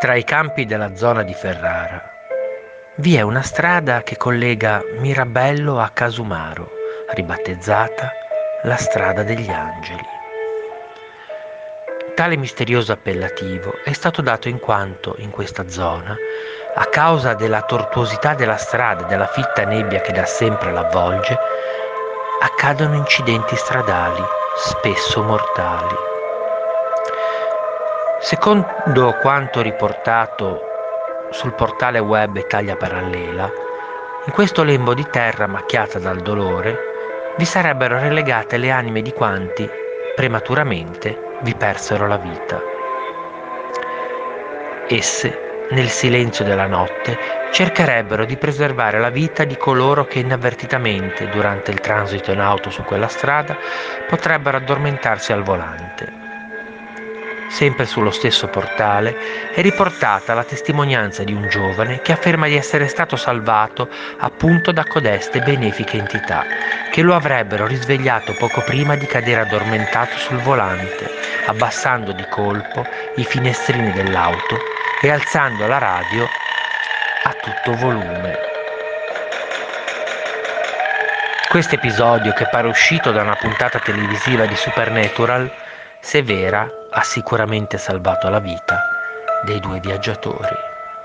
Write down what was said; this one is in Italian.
Tra i campi della zona di Ferrara vi è una strada che collega Mirabello a Casumaro, ribattezzata la strada degli angeli. Tale misterioso appellativo è stato dato in quanto in questa zona, a causa della tortuosità della strada e della fitta nebbia che da sempre l'avvolge, accadono incidenti stradali, spesso mortali. Secondo quanto riportato sul portale web Italia Parallela, in questo lembo di terra macchiata dal dolore vi sarebbero relegate le anime di quanti, prematuramente, vi persero la vita. Esse, nel silenzio della notte, cercherebbero di preservare la vita di coloro che inavvertitamente, durante il transito in auto su quella strada, potrebbero addormentarsi al volante sempre sullo stesso portale, è riportata la testimonianza di un giovane che afferma di essere stato salvato appunto da codeste benefiche entità, che lo avrebbero risvegliato poco prima di cadere addormentato sul volante, abbassando di colpo i finestrini dell'auto e alzando la radio a tutto volume. Questo episodio, che pare uscito da una puntata televisiva di Supernatural, se vera, ha sicuramente salvato la vita dei due viaggiatori.